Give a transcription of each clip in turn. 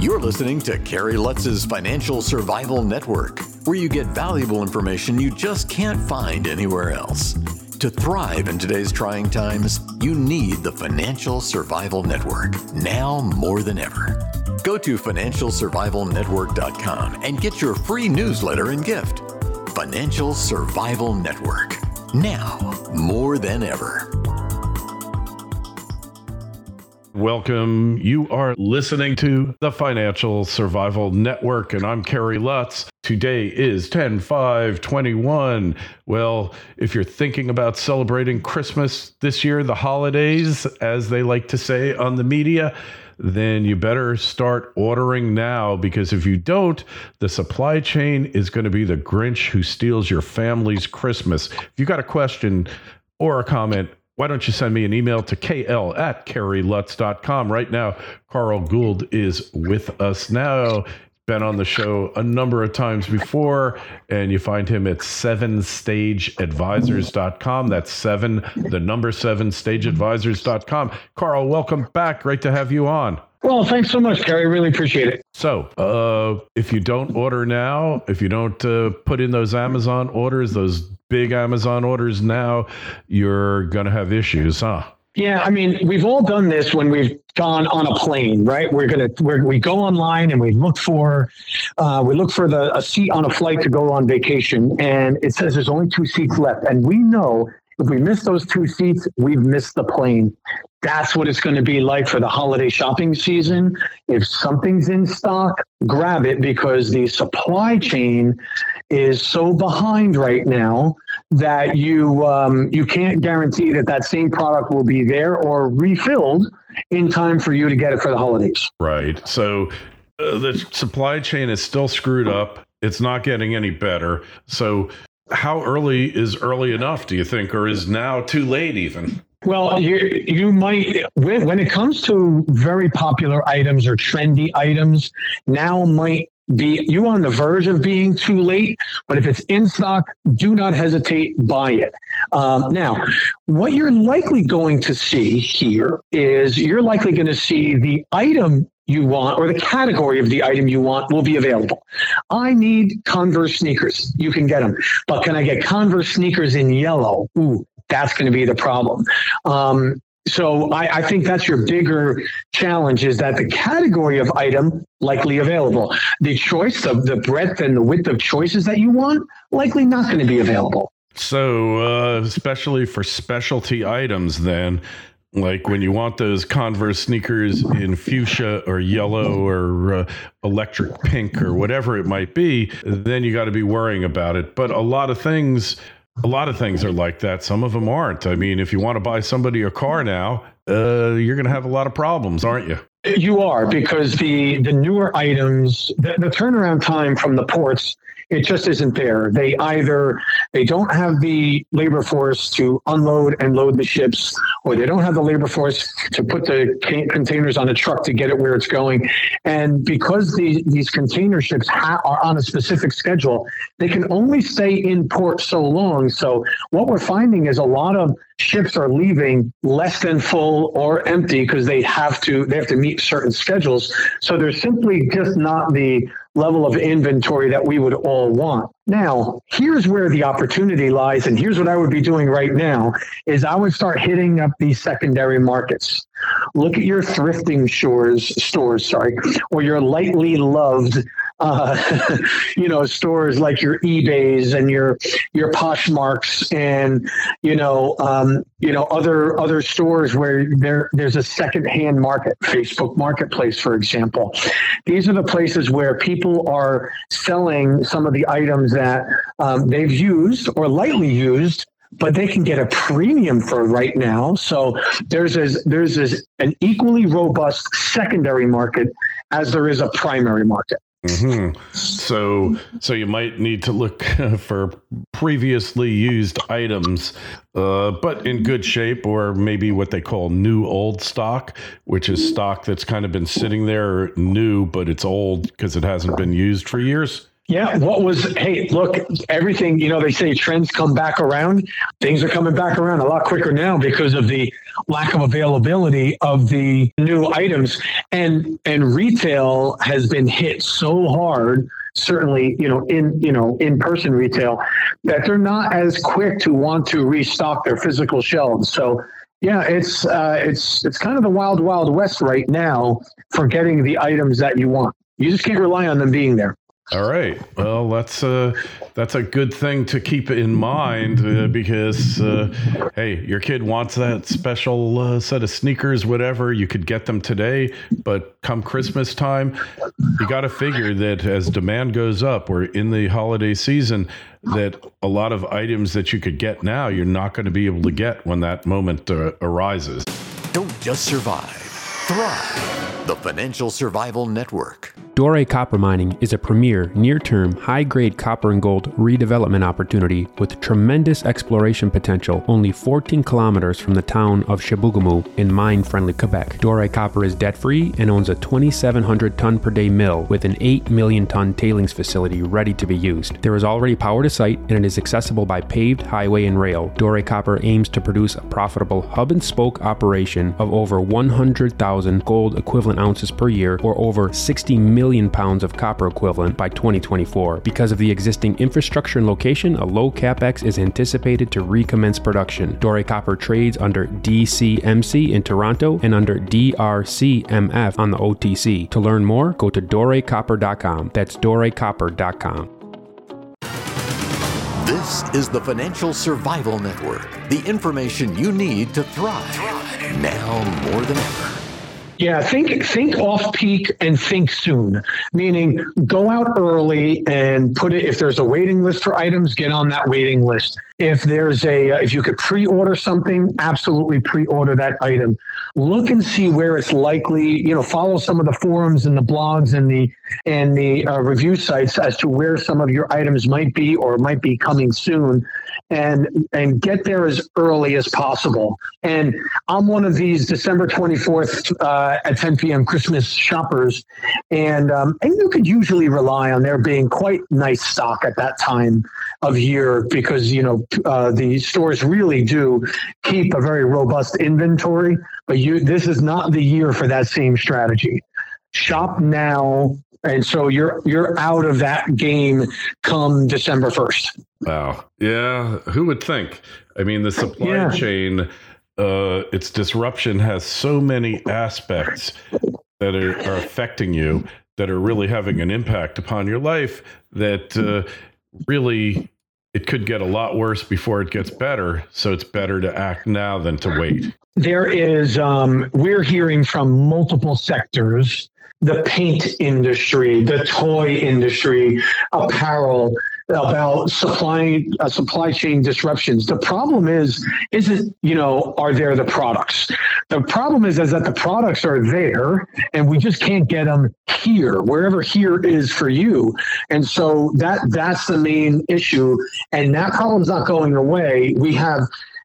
You're listening to Kerry Lutz's Financial Survival Network, where you get valuable information you just can't find anywhere else. To thrive in today's trying times, you need the Financial Survival Network now more than ever. Go to financialsurvivalnetwork.com and get your free newsletter and gift. Financial Survival Network. Now more than ever. Welcome. You are listening to the Financial Survival Network, and I'm Kerry Lutz. Today is 10 5 21. Well, if you're thinking about celebrating Christmas this year, the holidays, as they like to say on the media, then you better start ordering now because if you don't, the supply chain is going to be the Grinch who steals your family's Christmas. If you got a question or a comment, why don't you send me an email to kl at kerrylutz.com right now? Carl Gould is with us now. Been on the show a number of times before, and you find him at sevenstageadvisors.com. That's seven, the number seven, stageadvisors.com. Carl, welcome back. Great to have you on. Well, thanks so much, Kerry. Really appreciate it. So, uh, if you don't order now, if you don't uh, put in those Amazon orders, those big Amazon orders now, you're going to have issues, huh? Yeah, I mean, we've all done this when we've gone on a plane, right? We're gonna we're, we go online and we look for uh, we look for the a seat on a flight to go on vacation, and it says there's only two seats left, and we know if we miss those two seats, we've missed the plane. That's what it's going to be like for the holiday shopping season. If something's in stock, grab it because the supply chain is so behind right now that you um, you can't guarantee that that same product will be there or refilled in time for you to get it for the holidays. Right. So uh, the supply chain is still screwed up. It's not getting any better. So how early is early enough, do you think, or is now too late even? Well, you, you might, when, when it comes to very popular items or trendy items, now might be you on the verge of being too late. But if it's in stock, do not hesitate, buy it. Um, now, what you're likely going to see here is you're likely going to see the item you want or the category of the item you want will be available. I need Converse sneakers. You can get them. But can I get Converse sneakers in yellow? Ooh, that's going to be the problem. Um, so I, I, think that's your bigger challenge is that the category of item likely available. The choice of the breadth and the width of choices that you want likely not going to be available. So, uh, especially for specialty items, then, like when you want those Converse sneakers in fuchsia or yellow or uh, electric pink or whatever it might be, then you got to be worrying about it. But a lot of things, a lot of things are like that. Some of them aren't. I mean, if you want to buy somebody a car now, uh, you're going to have a lot of problems, aren't you? You are because the the newer items, the, the turnaround time from the ports it just isn't there. They either they don't have the labor force to unload and load the ships, or they don't have the labor force to put the containers on a truck to get it where it's going. And because the, these container ships ha- are on a specific schedule, they can only stay in port so long. So what we're finding is a lot of ships are leaving less than full or empty because they have to they have to meet certain schedules. So there's simply just not the level of inventory that we would all want. Now, here's where the opportunity lies, and here's what I would be doing right now is I would start hitting up these secondary markets. Look at your thrifting stores, stores, sorry, or your lightly loved uh, you know, stores like your eBay's and your your Poshmarks and you know, um, you know, other other stores where there there's a secondhand market, Facebook Marketplace, for example. These are the places where people are selling some of the items that um, they've used or lightly used but they can get a premium for right now. So there's a, there's a, an equally robust secondary market as there is a primary market. Mm-hmm. So, so you might need to look for previously used items, uh, but in good shape, or maybe what they call new old stock, which is stock that's kind of been sitting there new, but it's old because it hasn't been used for years. Yeah, what was, hey, look, everything, you know, they say trends come back around. Things are coming back around a lot quicker now because of the lack of availability of the new items. And and retail has been hit so hard, certainly, you know, in, you know, in-person retail, that they're not as quick to want to restock their physical shelves. So yeah, it's uh, it's it's kind of the wild, wild west right now for getting the items that you want. You just can't rely on them being there. All right. Well, that's a that's a good thing to keep in mind uh, because uh, hey, your kid wants that special uh, set of sneakers, whatever. You could get them today, but come Christmas time, you got to figure that as demand goes up, we're in the holiday season. That a lot of items that you could get now, you're not going to be able to get when that moment uh, arises. Don't just survive, thrive. The Financial Survival Network. Dore Copper Mining is a premier, near term, high grade copper and gold redevelopment opportunity with tremendous exploration potential only 14 kilometers from the town of Chibougamau in mine friendly Quebec. Dore Copper is debt free and owns a 2,700 ton per day mill with an 8 million ton tailings facility ready to be used. There is already power to site and it is accessible by paved highway and rail. Dore Copper aims to produce a profitable hub and spoke operation of over 100,000 gold equivalent ounces per year or over 60 million million pounds of copper equivalent by 2024. Because of the existing infrastructure and location, a low capex is anticipated to recommence production. Dore Copper trades under DCMC in Toronto and under DRCMF on the OTC. To learn more, go to dorecopper.com. That's dorecopper.com. This is the Financial Survival Network, the information you need to thrive, now more than ever. Yeah, think think off peak and think soon. Meaning, go out early and put it. If there's a waiting list for items, get on that waiting list. If there's a, uh, if you could pre-order something, absolutely pre-order that item. Look and see where it's likely. You know, follow some of the forums and the blogs and the and the uh, review sites as to where some of your items might be or might be coming soon and and get there as early as possible. And I'm one of these December 24th uh, at 10 p.m. Christmas shoppers, and um, and you could usually rely on there being quite nice stock at that time of year because you know uh, the stores really do keep a very robust inventory. But you, this is not the year for that same strategy. Shop now and so you're you're out of that game come December first. Wow. Yeah. Who would think? I mean, the supply yeah. chain, uh, its disruption has so many aspects that are, are, affecting you that are really having an impact upon your life that uh, really it could get a lot worse before it gets better. So it's better to act now than to wait. There is, um, we're hearing from multiple sectors the paint industry, the toy industry, apparel, about supply uh, supply chain disruptions. The problem is, isn't you know, are there the products? The problem is, is that the products are there, and we just can't get them here, wherever here is for you. And so that that's the main issue, and that problem's not going away. We have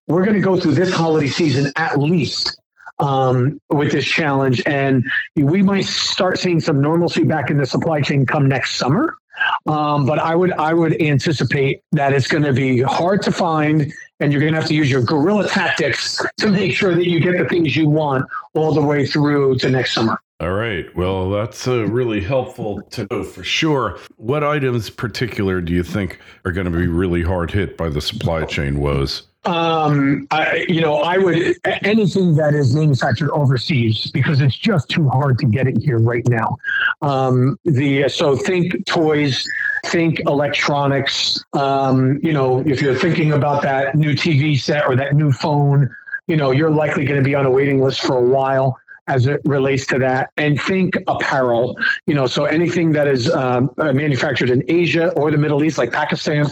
we're going to go through this holiday season at least um, with this challenge. And we might start seeing some normalcy back in the supply chain come next summer. Um, but I would I would anticipate that it's going to be hard to find, and you're going to have to use your guerrilla tactics to make sure that you get the things you want all the way through to next summer. All right. Well, that's uh, really helpful to know for sure. What items particular do you think are going to be really hard hit by the supply chain woes? Um, I, you know, I would anything that is manufactured overseas because it's just too hard to get it here right now. Um, the so think toys, think electronics. Um, you know, if you're thinking about that new TV set or that new phone, you know, you're likely going to be on a waiting list for a while as it relates to that. And think apparel you know so anything that is um, uh, manufactured in asia or the middle east like pakistan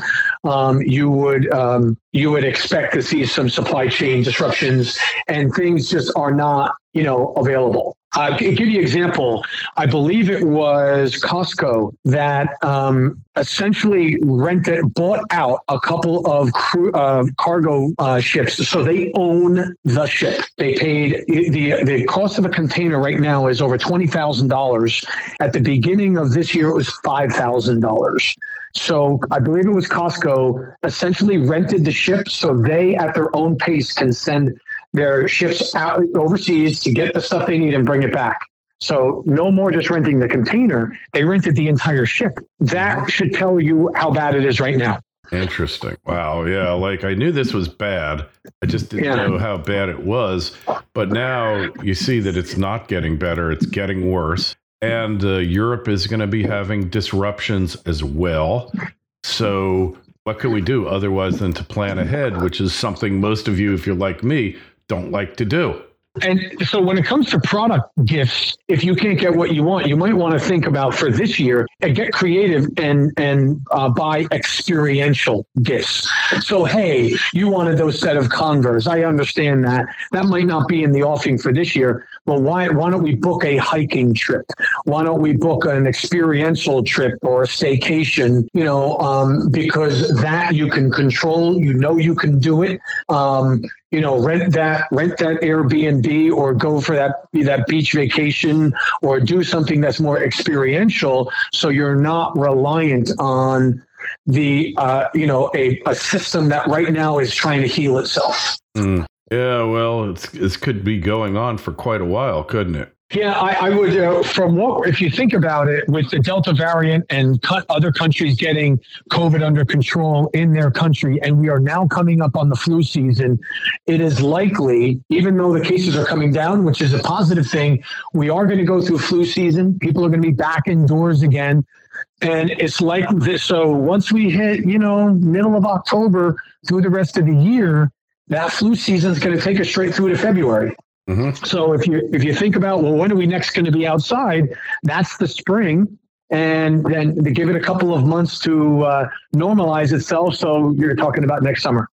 um, you would um, you would expect to see some supply chain disruptions and things just are not you know available Uh, give you an example. I believe it was Costco that um, essentially rented, bought out a couple of crew, uh, cargo uh, ships, so they own the ship. They paid the the cost of a container right now is over twenty thousand dollars. At the beginning of this year, it was five thousand dollars. So I believe it was Costco essentially rented the ship so they, at their own pace, can send their ships out overseas to get the stuff they need and bring it back. So no more just renting the container. They rented the entire ship. That should tell you how bad it is right now. Interesting. Wow. Yeah. Like I knew this was bad. I just didn't yeah. know how bad it was. But now you see that it's not getting better, it's getting worse. And uh, Europe is going to be having disruptions as well. So, what can we do otherwise than to plan ahead, which is something most of you, if you're like me, don't like to do. And so when it comes to product gifts, if you can't get what you want, you might want to think about for this year and get creative and and uh, buy experiential gifts. So hey, you wanted those set of Converse. I understand that. That might not be in the offing for this year. Well, why why don't we book a hiking trip? Why don't we book an experiential trip or a staycation? You know, um, because that you can control. You know, you can do it. Um, you know, rent that rent that Airbnb or go for that that beach vacation or do something that's more experiential, so you're not reliant on the uh, you know a, a system that right now is trying to heal itself. Mm. Yeah, well, it's, it could be going on for quite a while, couldn't it? Yeah, I, I would. Uh, from what, if you think about it, with the Delta variant and other countries getting COVID under control in their country, and we are now coming up on the flu season, it is likely, even though the cases are coming down, which is a positive thing, we are going to go through flu season. People are going to be back indoors again, and it's like this. So once we hit, you know, middle of October through the rest of the year, that flu season is going to take us straight through to February. Mm-hmm. So if you if you think about well, when are we next going to be outside? That's the spring, and then to give it a couple of months to uh, normalize itself. So you're talking about next summer,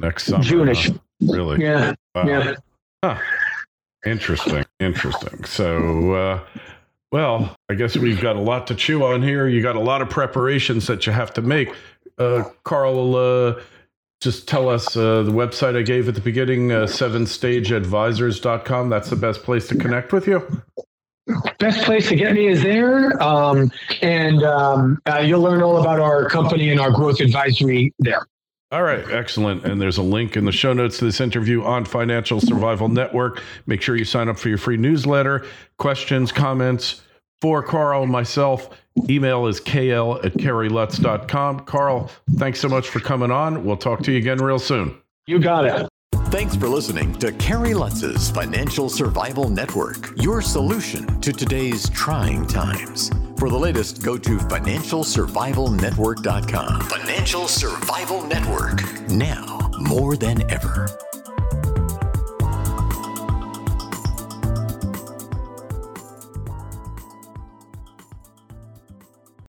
next summer, Juneish. Huh? Really? Yeah. Wow. Yeah. Huh. Interesting. Interesting. So. Uh, well, I guess we've got a lot to chew on here. You got a lot of preparations that you have to make. Uh, Carl, uh, just tell us uh, the website I gave at the beginning, uh, sevenstageadvisors.com. That's the best place to connect with you. Best place to get me is there. Um, and um, uh, you'll learn all about our company and our growth advisory there. All right, excellent. And there's a link in the show notes to this interview on Financial Survival Network. Make sure you sign up for your free newsletter. Questions, comments for Carl and myself Email is kl at kerrylutz.com. Carl, thanks so much for coming on. We'll talk to you again real soon. You got it. Thanks for listening to Kerry Lutz's Financial Survival Network, your solution to today's trying times. For the latest, go to financialsurvivalnetwork.com. Financial Survival Network, now more than ever.